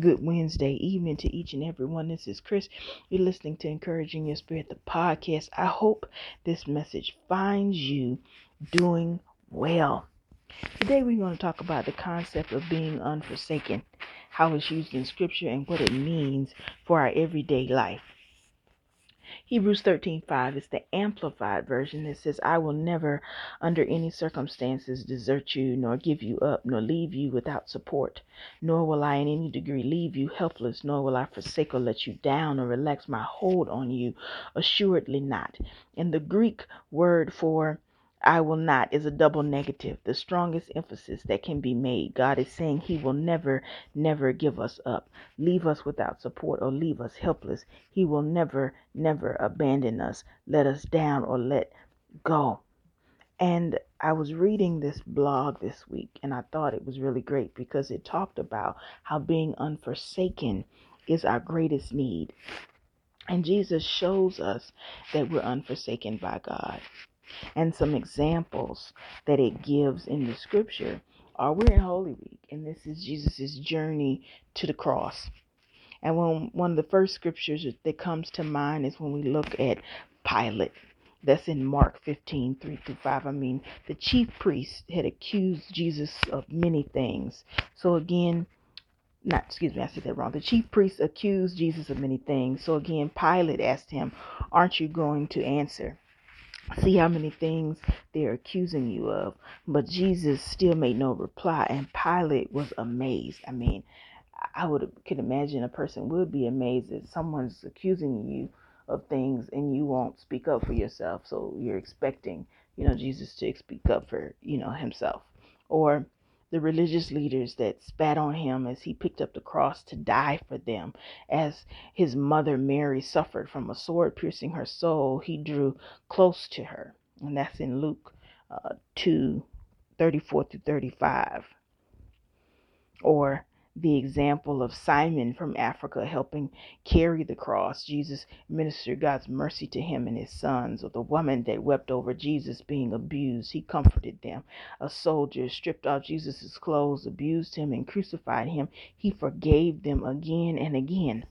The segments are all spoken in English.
Good Wednesday evening to each and every one. This is Chris. You're listening to Encouraging Your Spirit, the podcast. I hope this message finds you doing well. Today we're going to talk about the concept of being unforsaken, how it's used in Scripture, and what it means for our everyday life. Hebrews 13:5 is the amplified version. That says, "I will never under any circumstances desert you nor give you up nor leave you without support, nor will I in any degree leave you helpless, nor will I forsake or let you down or relax my hold on you, assuredly not." And the Greek word for I will not is a double negative, the strongest emphasis that can be made. God is saying He will never, never give us up, leave us without support, or leave us helpless. He will never, never abandon us, let us down, or let go. And I was reading this blog this week and I thought it was really great because it talked about how being unforsaken is our greatest need. And Jesus shows us that we're unforsaken by God and some examples that it gives in the scripture are we're in Holy Week, and this is Jesus' journey to the cross. And when one of the first scriptures that comes to mind is when we look at Pilate. That's in Mark 15, 3 through 5. I mean, the chief priest had accused Jesus of many things. So again, not excuse me, I said that wrong. The chief priest accused Jesus of many things. So again, Pilate asked him, Aren't you going to answer? See how many things they're accusing you of. But Jesus still made no reply, and Pilate was amazed. I mean, I would could imagine a person would be amazed that someone's accusing you of things and you won't speak up for yourself. So you're expecting, you know, Jesus to speak up for, you know, himself. Or the religious leaders that spat on him as he picked up the cross to die for them. As his mother Mary suffered from a sword piercing her soul, he drew close to her. And that's in Luke uh, 2 34 through 35. Or the example of Simon from Africa helping carry the cross. Jesus ministered God's mercy to him and his sons, or the woman that wept over Jesus being abused. He comforted them. A soldier stripped off Jesus' clothes, abused him, and crucified him. He forgave them again and again.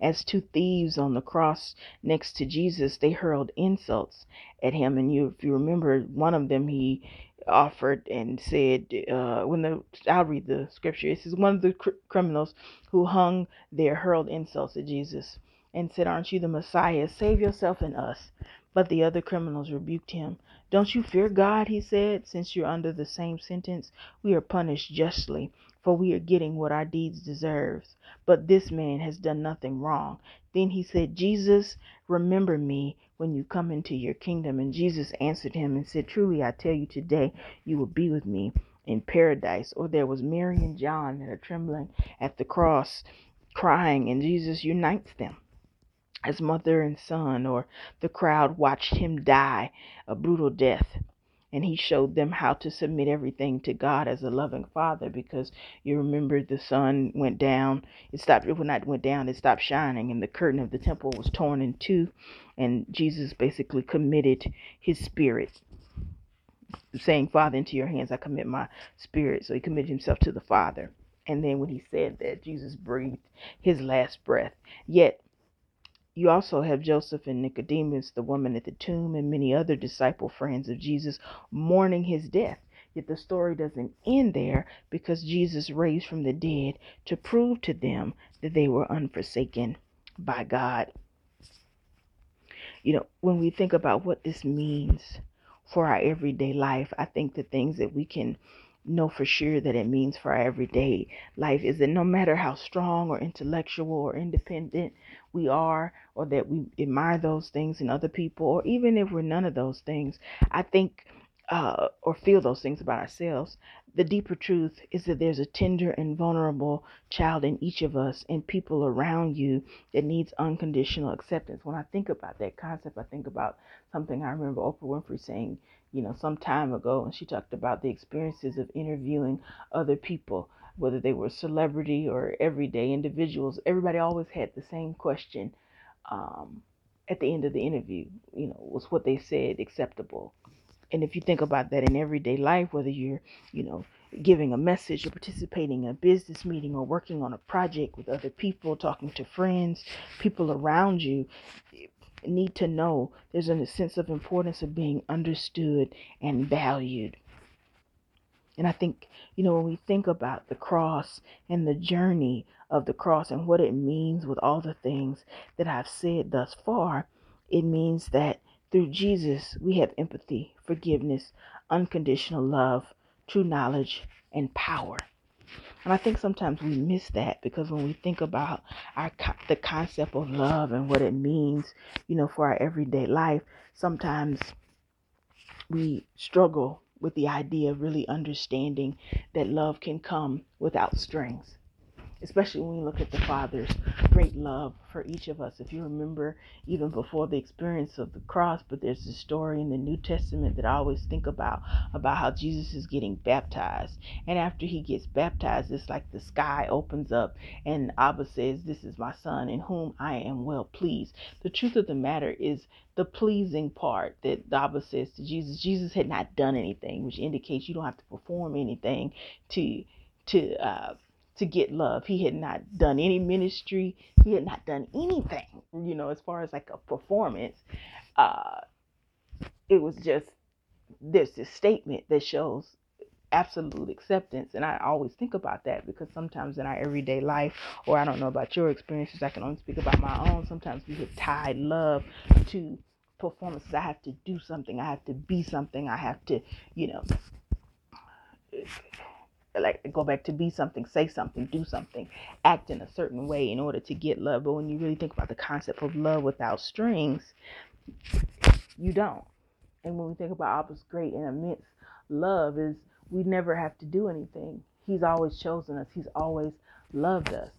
As two thieves on the cross next to Jesus, they hurled insults at him. And you, if you remember, one of them he offered and said, uh, when the I'll read the scripture. It says one of the cr- criminals who hung there hurled insults at Jesus and said, "Aren't you the Messiah? Save yourself and us." But the other criminals rebuked him. Don't you fear God, he said, since you're under the same sentence? We are punished justly, for we are getting what our deeds deserves. But this man has done nothing wrong. Then he said, Jesus, remember me when you come into your kingdom. And Jesus answered him and said, Truly I tell you today, you will be with me in paradise. Or there was Mary and John that are trembling at the cross, crying, and Jesus unites them as mother and son, or the crowd watched him die a brutal death. And he showed them how to submit everything to God as a loving father because you remember the sun went down it stopped it not went down it stopped shining and the curtain of the temple was torn in two and Jesus basically committed his spirit saying father into your hands I commit my spirit. So he committed himself to the father. And then when he said that Jesus breathed his last breath. Yet you also have Joseph and Nicodemus, the woman at the tomb, and many other disciple friends of Jesus mourning his death. Yet the story doesn't end there because Jesus raised from the dead to prove to them that they were unforsaken by God. You know, when we think about what this means for our everyday life, I think the things that we can know for sure that it means for our everyday life is that no matter how strong or intellectual or independent we are, or that we admire those things in other people, or even if we're none of those things, I think, uh, or feel those things about ourselves, the deeper truth is that there's a tender and vulnerable child in each of us and people around you that needs unconditional acceptance. When I think about that concept, I think about something I remember Oprah Winfrey saying you know, some time ago, and she talked about the experiences of interviewing other people, whether they were celebrity or everyday individuals. Everybody always had the same question um, at the end of the interview. You know, was what they said acceptable? And if you think about that in everyday life, whether you're, you know, giving a message or participating in a business meeting or working on a project with other people, talking to friends, people around you need to know there's a sense of importance of being understood and valued. And I think, you know, when we think about the cross and the journey of the cross and what it means with all the things that I've said thus far, it means that through Jesus we have empathy, forgiveness, unconditional love, true knowledge, and power. And I think sometimes we miss that because when we think about our the concept of love and what it means, you know, for our everyday life, sometimes we struggle with the idea of really understanding that love can come without strings especially when you look at the Father's great love for each of us. If you remember, even before the experience of the cross, but there's a story in the New Testament that I always think about about how Jesus is getting baptized. And after he gets baptized, it's like the sky opens up and Abba says, This is my son in whom I am well pleased. The truth of the matter is the pleasing part that Abba says to Jesus. Jesus had not done anything, which indicates you don't have to perform anything to to uh, to get love. He had not done any ministry. He had not done anything, you know, as far as like a performance. Uh, it was just there's this statement that shows absolute acceptance. And I always think about that because sometimes in our everyday life, or I don't know about your experiences, I can only speak about my own. Sometimes we have tied love to performances. I have to do something. I have to be something. I have to, you know, like go back to be something, say something, do something, act in a certain way in order to get love. But when you really think about the concept of love without strings, you don't. And when we think about Abba's great and immense love, is we never have to do anything. He's always chosen us. He's always loved us.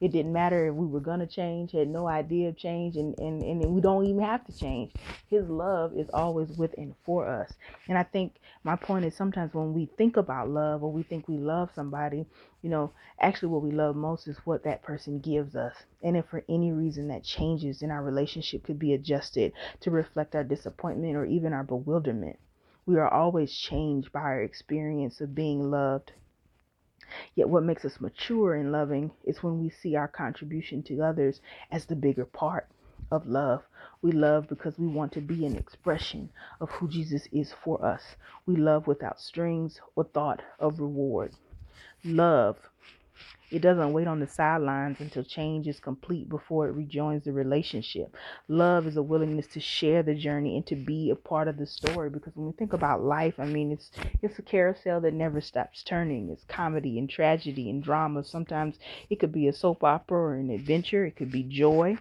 It didn't matter if we were going to change, had no idea of change, and, and, and we don't even have to change. His love is always with and for us. And I think my point is sometimes when we think about love or we think we love somebody, you know, actually what we love most is what that person gives us. And if for any reason that changes in our relationship could be adjusted to reflect our disappointment or even our bewilderment, we are always changed by our experience of being loved Yet, what makes us mature in loving is when we see our contribution to others as the bigger part of love. We love because we want to be an expression of who Jesus is for us. We love without strings or thought of reward. Love it doesn't wait on the sidelines until change is complete before it rejoins the relationship. Love is a willingness to share the journey and to be a part of the story because when we think about life, I mean it's it's a carousel that never stops turning. It's comedy and tragedy and drama. Sometimes it could be a soap opera or an adventure. It could be joy.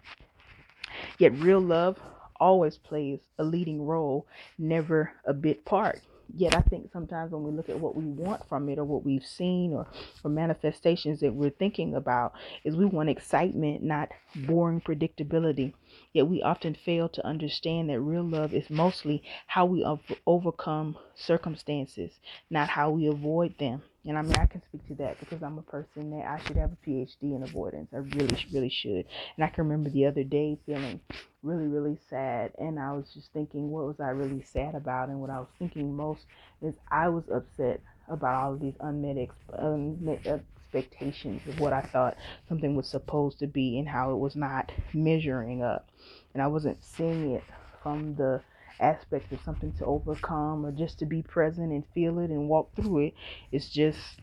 Yet real love always plays a leading role, never a bit part yet I think sometimes when we look at what we want from it or what we've seen or, or manifestations that we're thinking about is we want excitement, not boring predictability. Yet we often fail to understand that real love is mostly how we overcome circumstances, not how we avoid them. And I mean, I can speak to that because I'm a person that I should have a PhD in avoidance. I really, really should. And I can remember the other day feeling really, really sad. And I was just thinking, what was I really sad about? And what I was thinking most is I was upset about all of these unmet, ex- unmet expectations of what I thought something was supposed to be and how it was not measuring up. And I wasn't seeing it from the aspect of something to overcome or just to be present and feel it and walk through it. It's just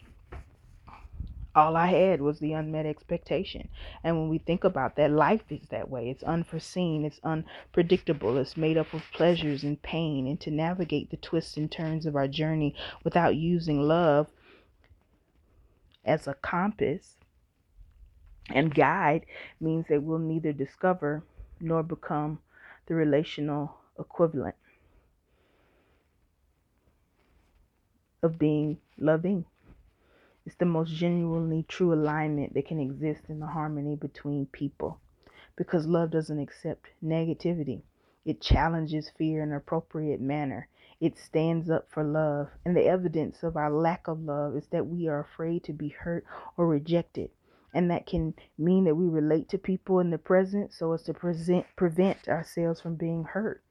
all I had was the unmet expectation. And when we think about that, life is that way. It's unforeseen, it's unpredictable, it's made up of pleasures and pain. And to navigate the twists and turns of our journey without using love as a compass and guide means that we'll neither discover nor become the relational equivalent of being loving. It's the most genuinely true alignment that can exist in the harmony between people because love doesn't accept negativity. It challenges fear in an appropriate manner. It stands up for love. And the evidence of our lack of love is that we are afraid to be hurt or rejected and that can mean that we relate to people in the present so as to present, prevent ourselves from being hurt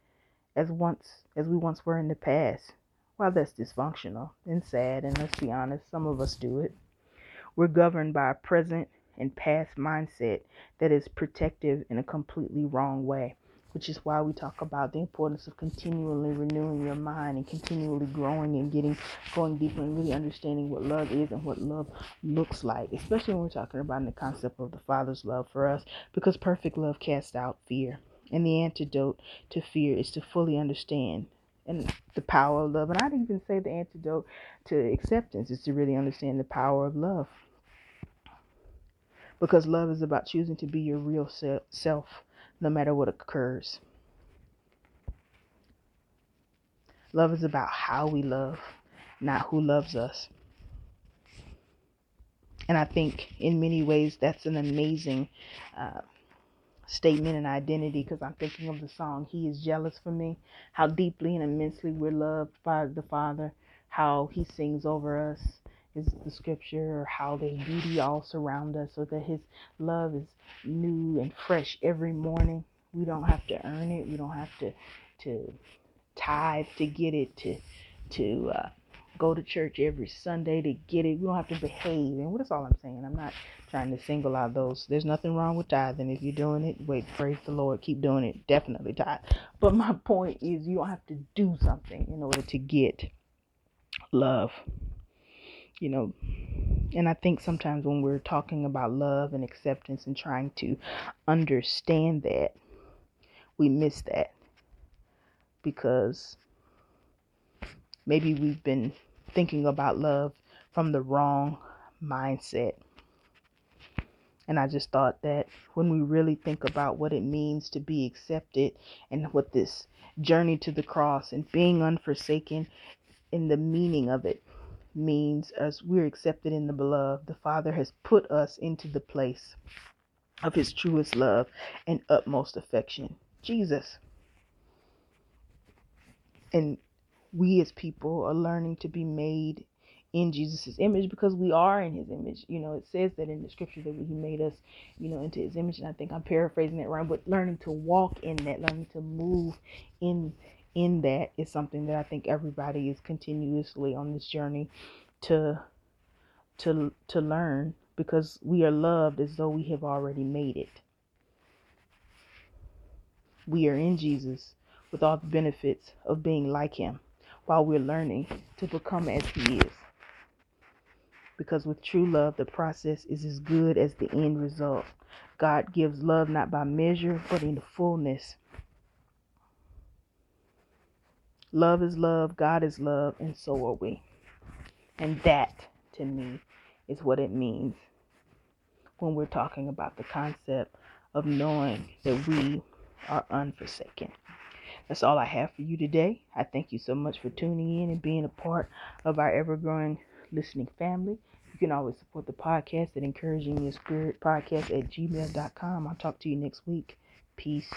as once as we once were in the past while that's dysfunctional and sad, and let's be honest, some of us do it, we're governed by a present and past mindset that is protective in a completely wrong way which is why we talk about the importance of continually renewing your mind and continually growing and getting going deeper and really understanding what love is and what love looks like, especially when we're talking about the concept of the Father's love for us, because perfect love casts out fear. And the antidote to fear is to fully understand and the power of love. And I'd even say the antidote to acceptance is to really understand the power of love. Because love is about choosing to be your real self no matter what occurs. Love is about how we love, not who loves us. And I think in many ways that's an amazing uh, statement and identity because I'm thinking of the song He is Jealous for Me, how deeply and immensely we're loved by the Father, how He sings over us is the scripture or how they beauty all surround us so that his love is new and fresh every morning. We don't have to earn it. We don't have to to tithe to get it to to uh, go to church every sunday to get it. We don't have to behave. And that's all i'm saying? I'm not trying to single out those. There's nothing wrong with tithing. If you're doing it wait praise the lord keep doing it definitely tithe. But my point is you don't have to do something in order to get love you know, and I think sometimes when we're talking about love and acceptance and trying to understand that, we miss that because maybe we've been thinking about love from the wrong mindset. And I just thought that when we really think about what it means to be accepted and what this journey to the cross and being unforsaken in the meaning of it, means as we're accepted in the beloved, the Father has put us into the place of his truest love and utmost affection. Jesus. And we as people are learning to be made in Jesus' image because we are in his image. You know, it says that in the scripture that he made us, you know, into his image. And I think I'm paraphrasing that wrong, but learning to walk in that, learning to move in in that is something that I think everybody is continuously on this journey to to to learn because we are loved as though we have already made it. We are in Jesus with all the benefits of being like him while we're learning to become as he is. Because with true love, the process is as good as the end result. God gives love not by measure, but in the fullness. Love is love, God is love, and so are we. And that, to me, is what it means when we're talking about the concept of knowing that we are unforsaken. That's all I have for you today. I thank you so much for tuning in and being a part of our ever growing listening family. You can always support the podcast at encouraging your spirit podcast at gmail.com. I'll talk to you next week. Peace.